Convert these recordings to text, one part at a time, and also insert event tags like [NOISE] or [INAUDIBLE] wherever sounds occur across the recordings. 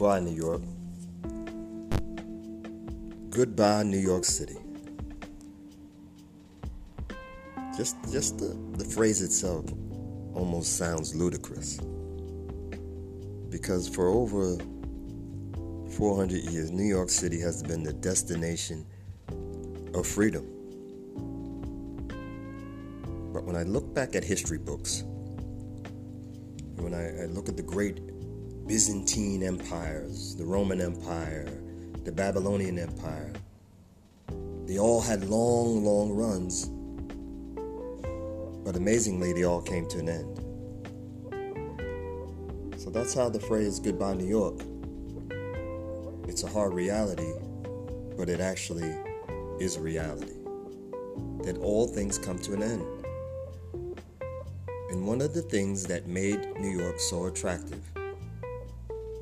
Goodbye, New York. Goodbye, New York City. Just, just the, the phrase itself almost sounds ludicrous. Because for over 400 years, New York City has been the destination of freedom. But when I look back at history books, when I, I look at the great Byzantine empires, the Roman Empire, the Babylonian Empire, they all had long, long runs. But amazingly, they all came to an end. So that's how the phrase goodbye, New York. It's a hard reality, but it actually is a reality. That all things come to an end. And one of the things that made New York so attractive,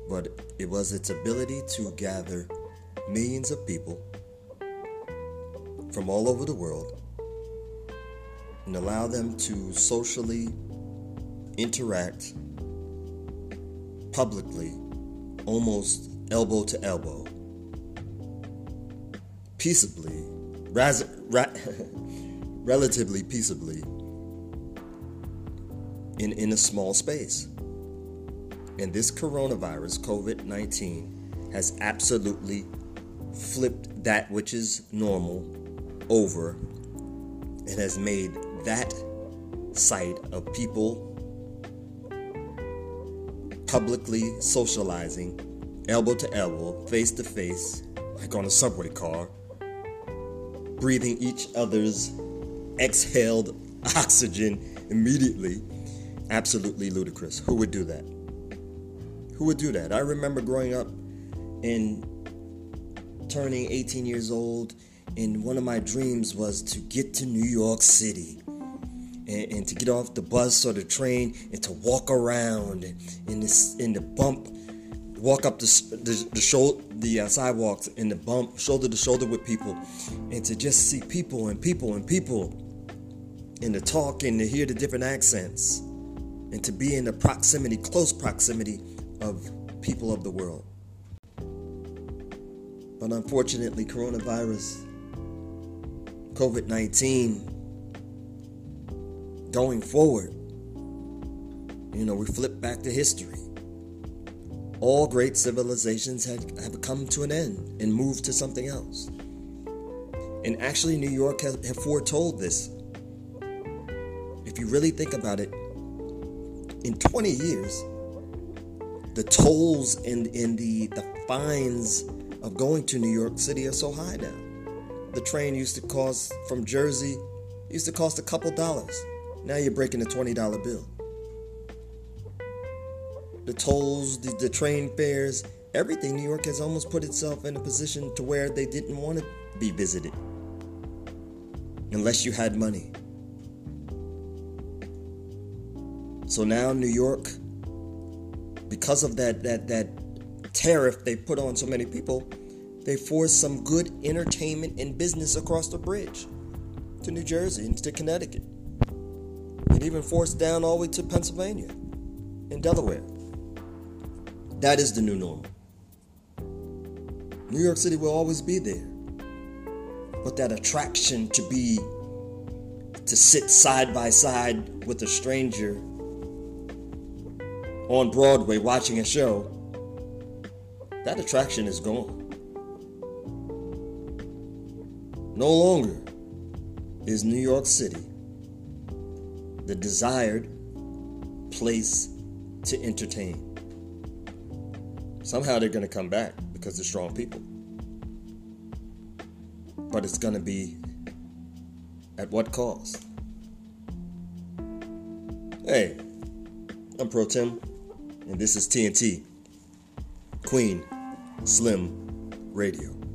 but it was its ability to gather millions of people from all over the world and allow them to socially interact publicly, almost elbow to elbow, peaceably, raz- ra- [LAUGHS] relatively peaceably in, in a small space. And this coronavirus, COVID 19, has absolutely flipped that which is normal over and has made that sight of people publicly socializing, elbow to elbow, face to face, like on a subway car, breathing each other's exhaled [LAUGHS] oxygen immediately absolutely ludicrous. Who would do that? Who would do that? I remember growing up and turning 18 years old, and one of my dreams was to get to New York City. And, and to get off the bus or the train and to walk around in this in the bump, walk up the the, the the uh, sidewalks in the bump shoulder to shoulder with people, and to just see people and people and people, and to talk and to hear the different accents and to be in the proximity, close proximity of people of the world. But unfortunately, coronavirus, COVID 19, going forward, you know, we flip back to history. All great civilizations have, have come to an end and moved to something else. And actually, New York has, have foretold this. If you really think about it, in 20 years, the tolls and, and the, the fines of going to New York City are so high now. The train used to cost from Jersey used to cost a couple dollars. Now you're breaking a $20 bill. The tolls, the, the train fares, everything, New York has almost put itself in a position to where they didn't want to be visited. Unless you had money. So now New York, because of that that that tariff they put on so many people, they forced some good entertainment and business across the bridge to New Jersey and to Connecticut. It even forced down all the way to Pennsylvania and Delaware. That is the new normal. New York City will always be there. But that attraction to be to sit side by side with a stranger on Broadway watching a show, that attraction is gone. No longer is New York City the desired place to entertain. Somehow they're going to come back because they're strong people. But it's going to be at what cost? Hey, I'm Pro Tim and this is TNT Queen Slim Radio.